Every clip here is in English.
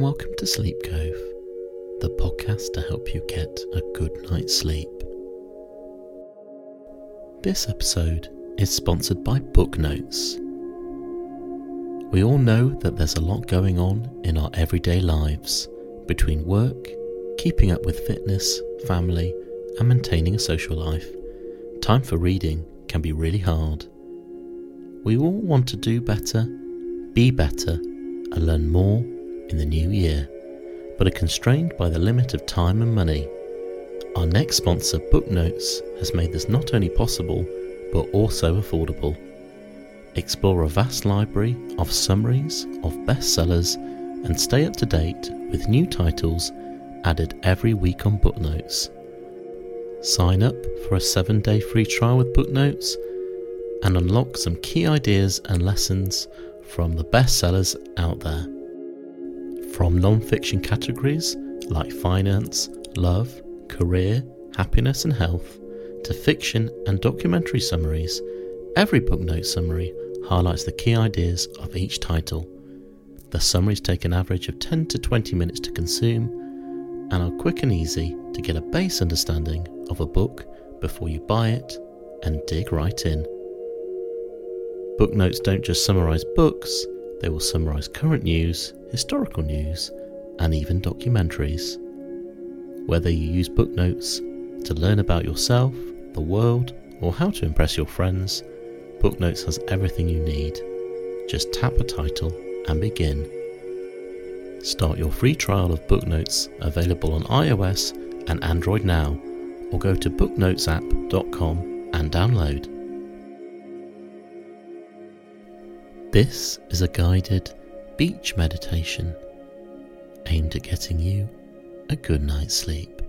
and welcome to Sleep Cove, the podcast to help you get a good night's sleep. This episode is sponsored by Book Notes. We all know that there's a lot going on in our everyday lives between work, keeping up with fitness, family, and maintaining a social life. Time for reading can be really hard. We all want to do better, be better, and learn more in the new year, but are constrained by the limit of time and money. Our next sponsor, Booknotes, has made this not only possible, but also affordable. Explore a vast library of summaries of bestsellers and stay up to date with new titles added every week on Booknotes. Sign up for a seven day free trial with Booknotes and unlock some key ideas and lessons from the bestsellers out there. From non fiction categories like finance, love, career, happiness, and health, to fiction and documentary summaries, every Booknote summary highlights the key ideas of each title. The summaries take an average of 10 to 20 minutes to consume and are quick and easy to get a base understanding of a book before you buy it and dig right in. Book notes don't just summarise books, they will summarise current news, historical news, and even documentaries. Whether you use book notes to learn about yourself, the world, or how to impress your friends, Booknotes has everything you need. Just tap a title and begin. Start your free trial of Booknotes available on iOS and Android now, or go to booknotesapp.com and download. This is a guided beach meditation aimed at getting you a good night's sleep.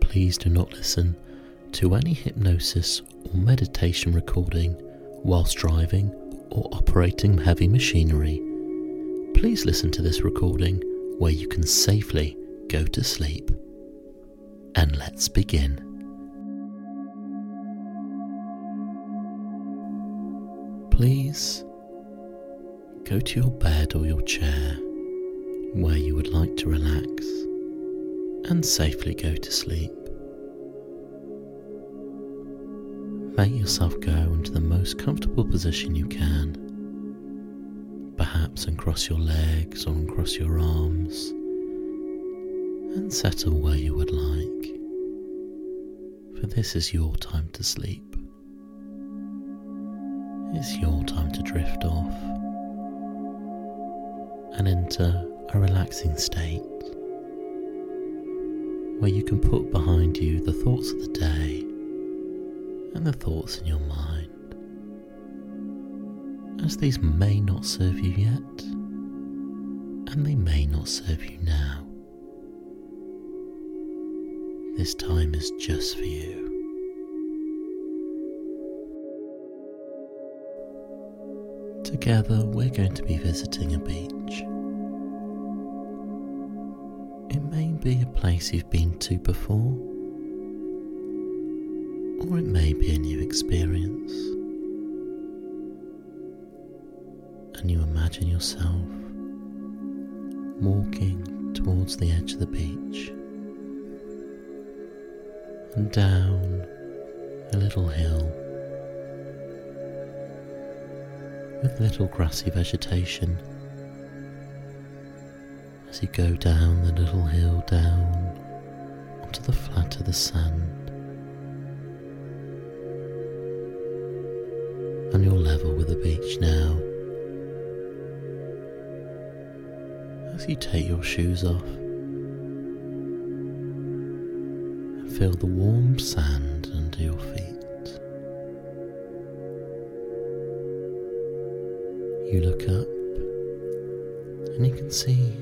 Please do not listen to any hypnosis or meditation recording whilst driving or operating heavy machinery. Please listen to this recording where you can safely go to sleep. And let's begin. Please go to your bed or your chair where you would like to relax and safely go to sleep. Make yourself go into the most comfortable position you can. Perhaps uncross your legs or uncross your arms and settle where you would like. For this is your time to sleep. It's your time to drift off and enter a relaxing state where you can put behind you the thoughts of the day and the thoughts in your mind, as these may not serve you yet, and they may not serve you now. This time is just for you. Together, we're going to be visiting a beach. It may be a place you've been to before or it may be a new experience. And you imagine yourself walking towards the edge of the beach and down a little hill with little grassy vegetation. As you go down the little hill down onto the flat of the sand, on your level with the beach now. As you take your shoes off and feel the warm sand under your feet, see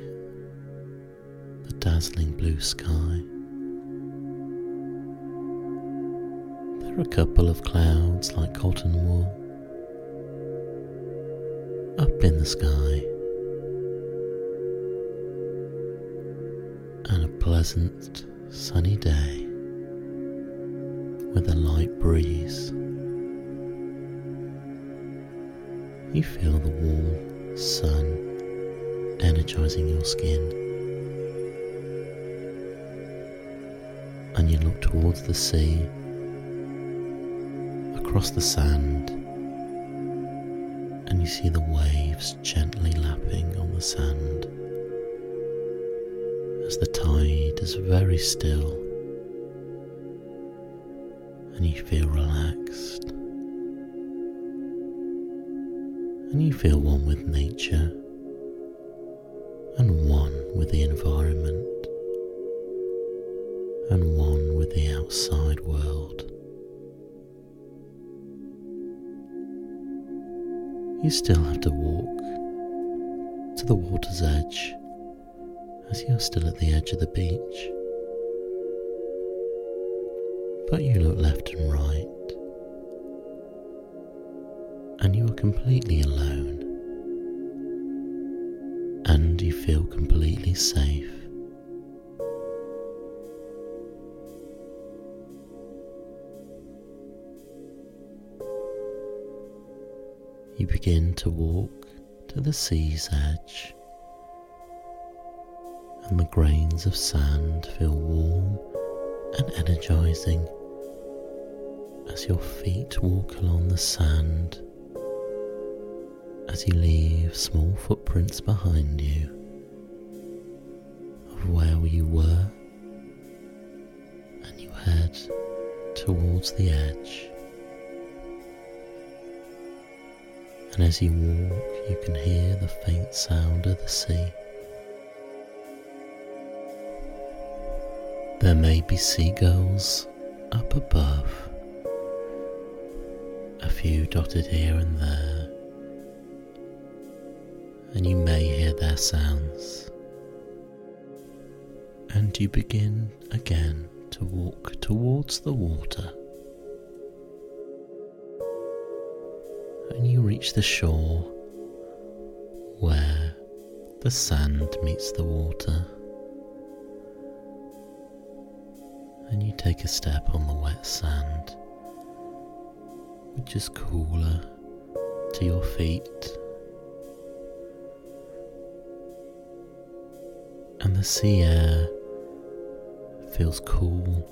the dazzling blue sky. There are a couple of clouds like cotton wool up in the sky, and a pleasant sunny day with a light breeze. You feel the warm sun energizing your skin. And you look towards the sea, across the sand, and you see the waves gently lapping on the sand as the tide is very still and you feel relaxed and you feel one with nature and one with the environment and one with the outside world. You still have to walk to the water's edge as you're still at the edge of the beach. But you look left and right, and you are completely alone, feel completely safe. You begin to walk to the sea's edge, and the grains of sand feel warm and energizing as your feet walk along the sand, as you leave small footprints behind you where you were, and you head towards the edge. And as you walk, you can hear the faint sound of the sea. There may be seagulls up above, a few dotted here and there, and you may hear their sounds. You begin again to walk towards the water. And you reach the shore where the sand meets the water. and you take a step on the wet sand, which is cooler to your feet. And the sea air feels cool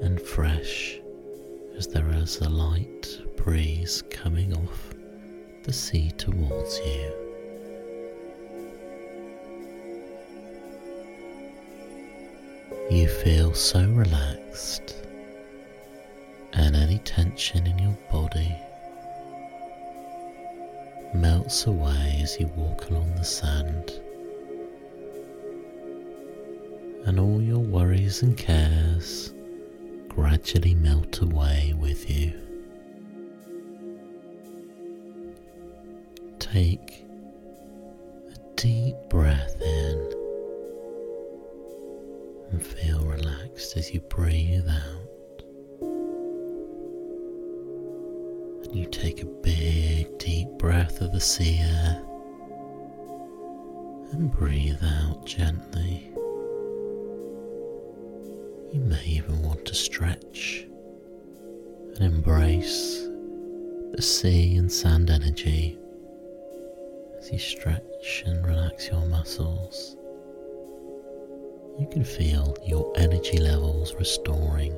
and fresh as there is a light breeze coming off the sea towards you. You feel so relaxed, and any tension in your body melts away as you walk along the sand, and all your worries and cares gradually melt away with you. Take a deep breath in and feel relaxed as you breathe out. And you take a big deep breath of the sea air and breathe out gently. You may even want to stretch and embrace the sea and sand energy as you stretch and relax your muscles you can feel your energy levels restoring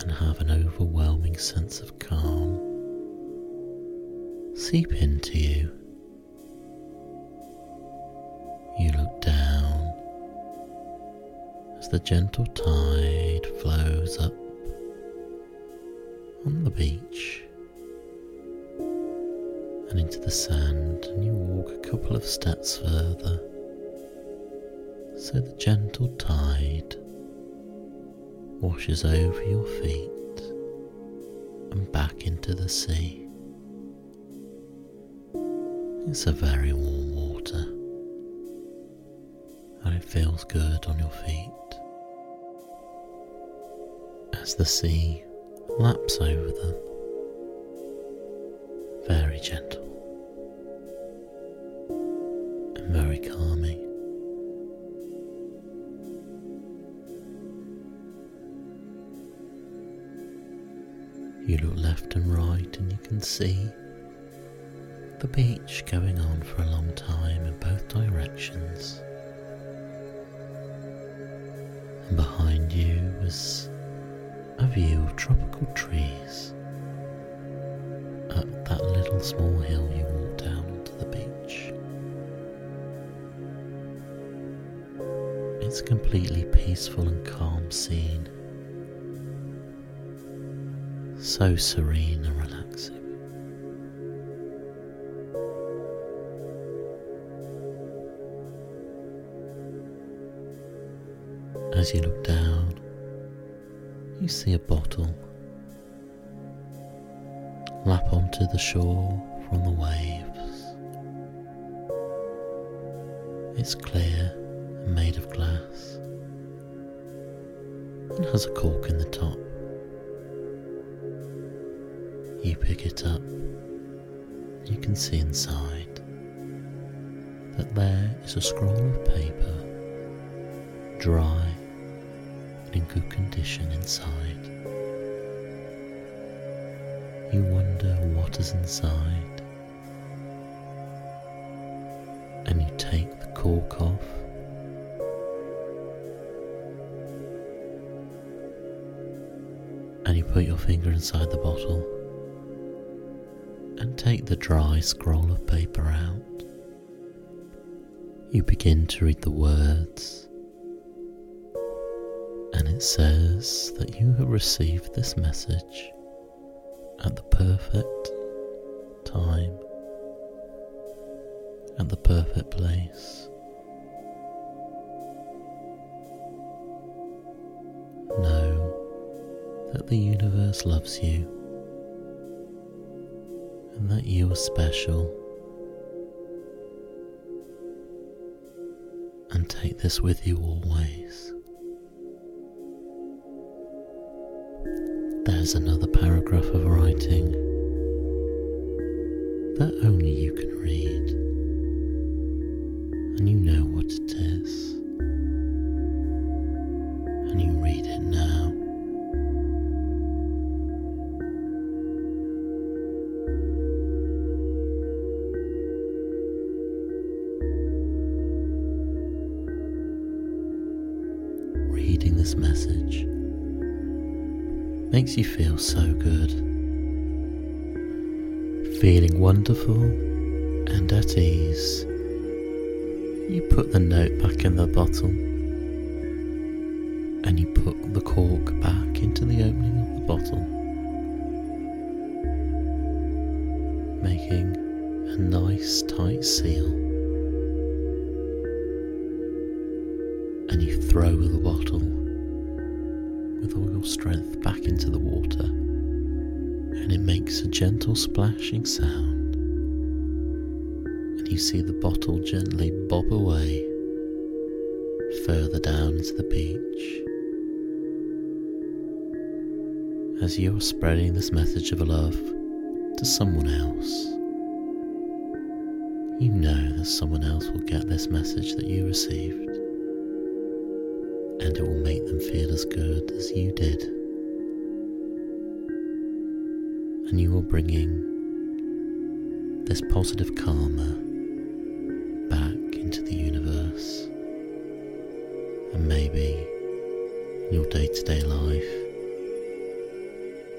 and have an overwhelming sense of calm seep into you. As the gentle tide flows up on the beach and into the sand, and you walk a couple of steps further so the gentle tide washes over your feet and back into the sea. It's a very warm water and it feels good on your feet as the sea laps over them. Very gentle and very calming. You look left and right, and you can see the beach going on for a long time in both directions. And behind you is called trees up that little small hill you walk down onto the beach. It's a completely peaceful and calm scene. So serene and relaxing. As you look down, you see a bottle lap onto the shore from the waves. It's clear and made of glass and has a cork in the top. You pick it up, you can see inside that there is a scroll of paper, dry in good condition inside. You wonder what is inside, and you take the cork off. And you put your finger inside the bottle and take the dry scroll of paper out. You begin to read the words, and it says that you have received this message at the perfect time, at the perfect place. Know that the universe loves you and that you are special. And take this with you always. There's another paragraph of writing that only you can read, and you know what it is, and you read it now. Makes you feel so good. Feeling wonderful and at ease, you put the note back in the bottle and you put the cork back into the opening of the bottle, making a nice tight seal. And you throw the bottle with all your strength back into the water, and it makes a gentle splashing sound. And you see the bottle gently bob away further down into the beach. As you are spreading this message of love to someone else, you know that someone else will get this message that you received and it will make them feel as good as you did. And you are bringing this positive karma back into the universe. And maybe in your day to day life,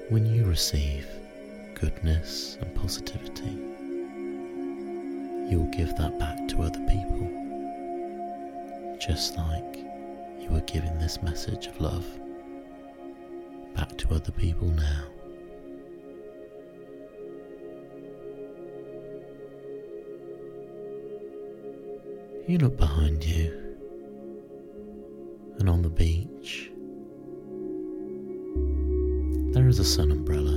when you receive goodness and positivity, you will give that back to other people, just like you are giving this message of love back to other people now. You look behind you, and on the beach, there is a sun umbrella.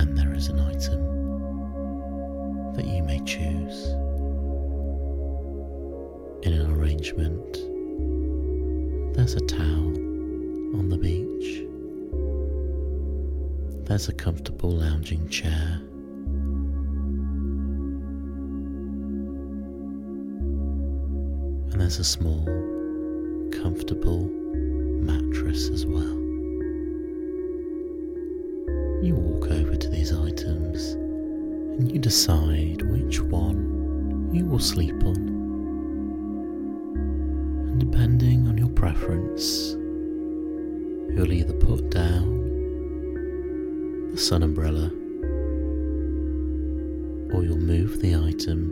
And there is an item that you may choose in an arrangement. There's a towel on the beach. There's a comfortable lounging chair. And there's a small, comfortable mattress as well. You walk over to these items and you decide which one you will sleep on. And depending on your preference, you'll either put down the sun umbrella or you'll move the item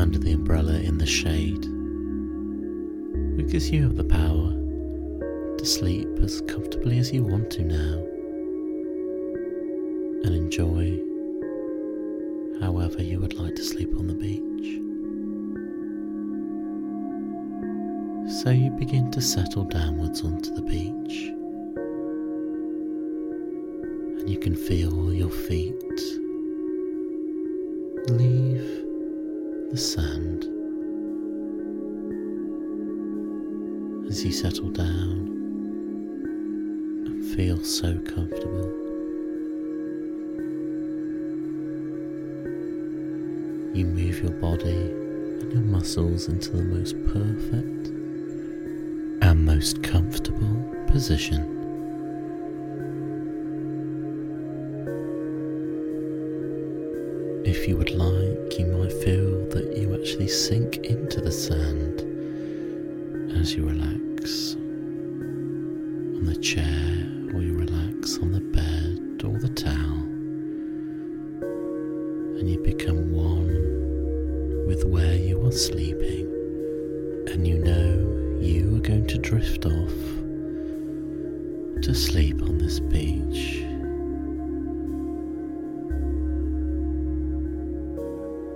under the umbrella in the shade because you have the power to sleep as comfortably as you want to now and enjoy however you would like to sleep on the beach. So you begin to settle downwards onto the beach, you can feel your feet leave the sand as you settle down and feel so comfortable. You move your body and your muscles into the most perfect and most comfortable position. You would like, you might feel that you actually sink into the sand as you relax on the chair or you relax on the bed or the towel, and you become one with where you are sleeping,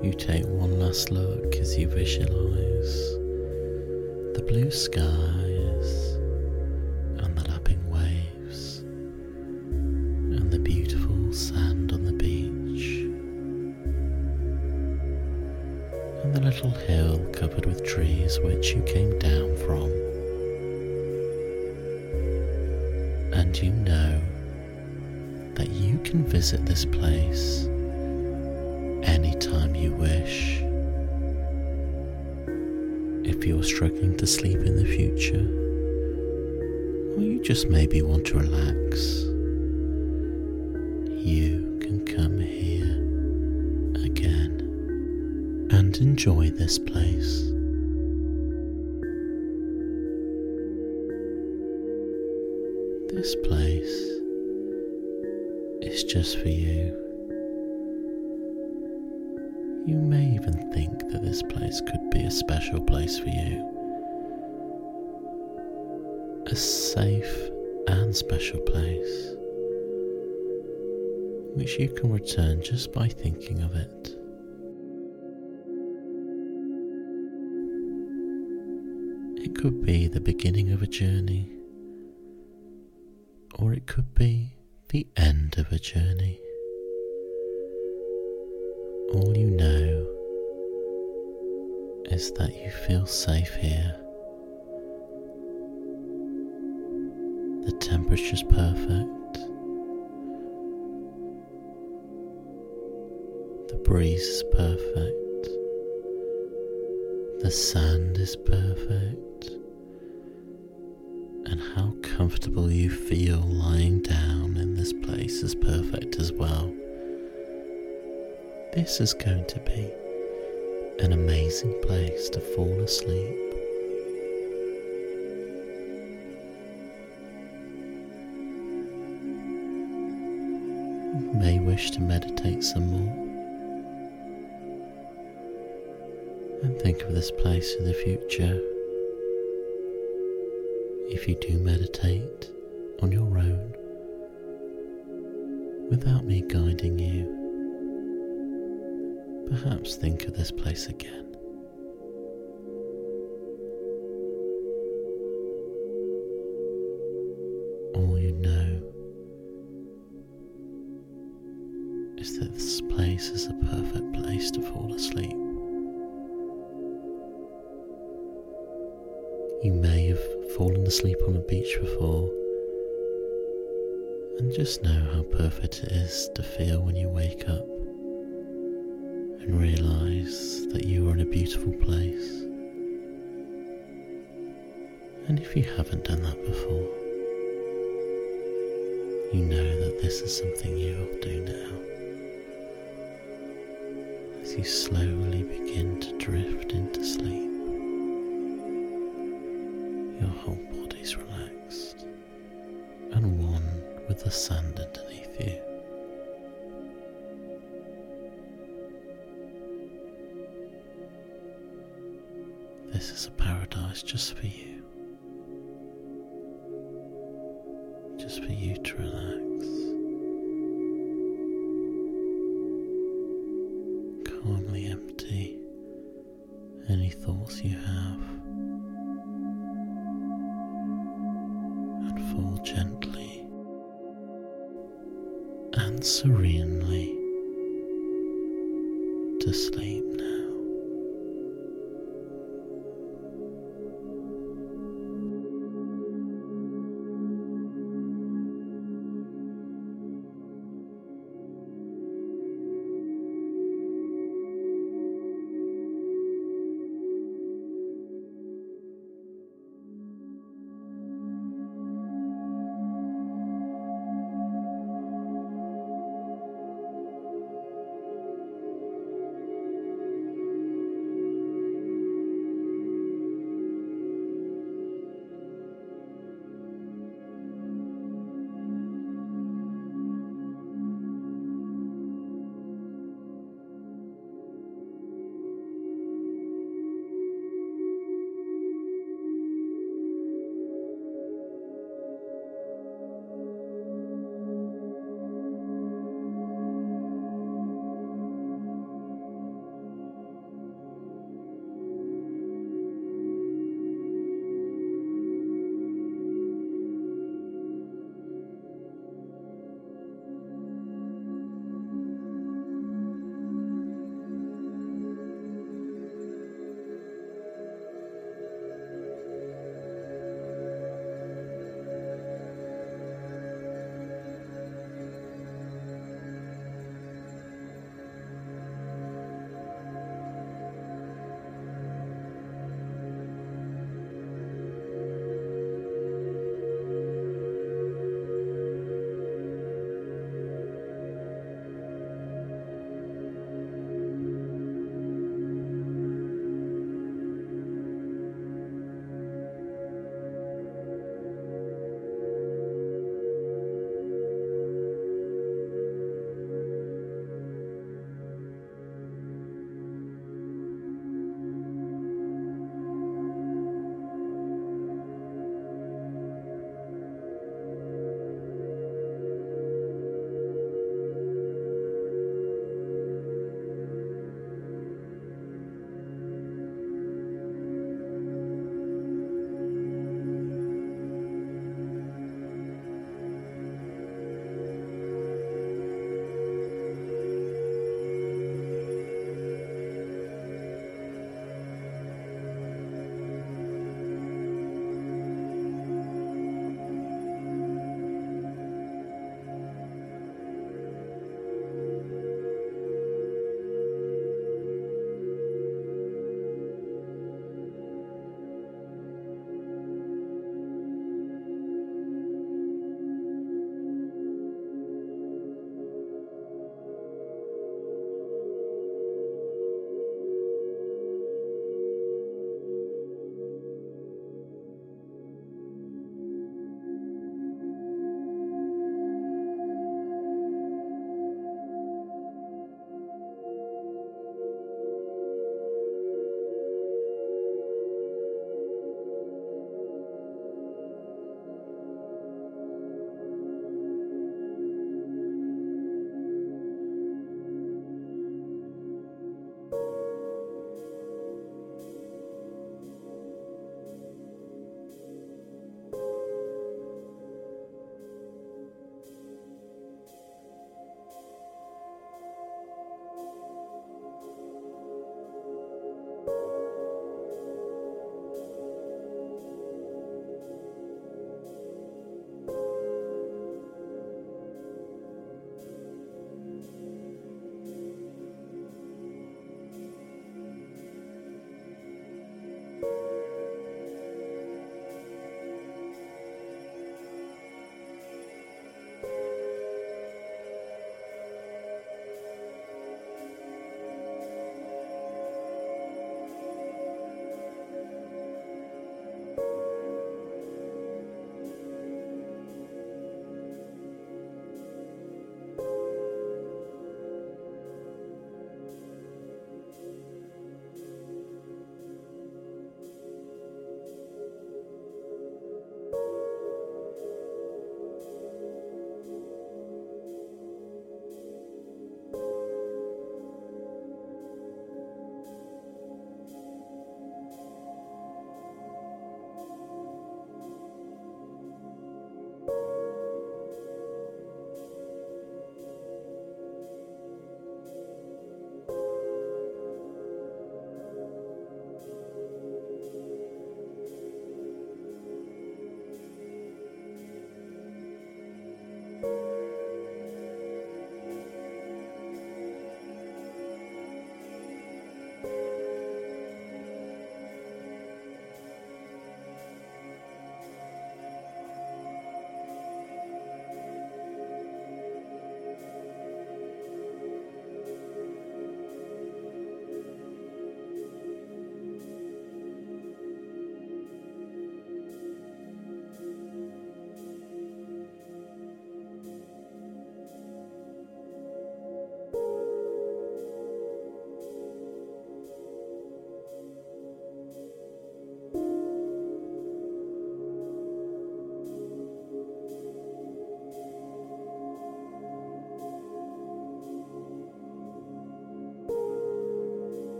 You take one last look as you visualize the blue skies and the lapping waves and the beautiful sand on the beach and the little hill covered with trees which you came down from. And you know that you can visit this place you wish if you're struggling to sleep in the future, or you just maybe want to relax, you can come here again and enjoy this place. This place is just for you. You this could be a special place for you. A safe and special place which you can return just by thinking of it. It could be the beginning of a journey, or it could be the end of a journey. All you know that you feel safe here. The temperature's perfect. The breeze is perfect. The sand is perfect. And how comfortable you feel lying down in this place is perfect as well. This is going to be an amazing place to fall asleep. May wish to meditate some more and think of this place in the future. If you do meditate on your own without me guiding you, perhaps think of this place again. All you know is that this place is a perfect place to fall asleep. You may have fallen asleep on a beach before, and just know how perfect it is to feel if you haven't done that before, you know that this is something you will do now. As you slowly begin to drift into sleep. Your whole body's relaxed and one with the sand underneath you. This is a paradise just for you. And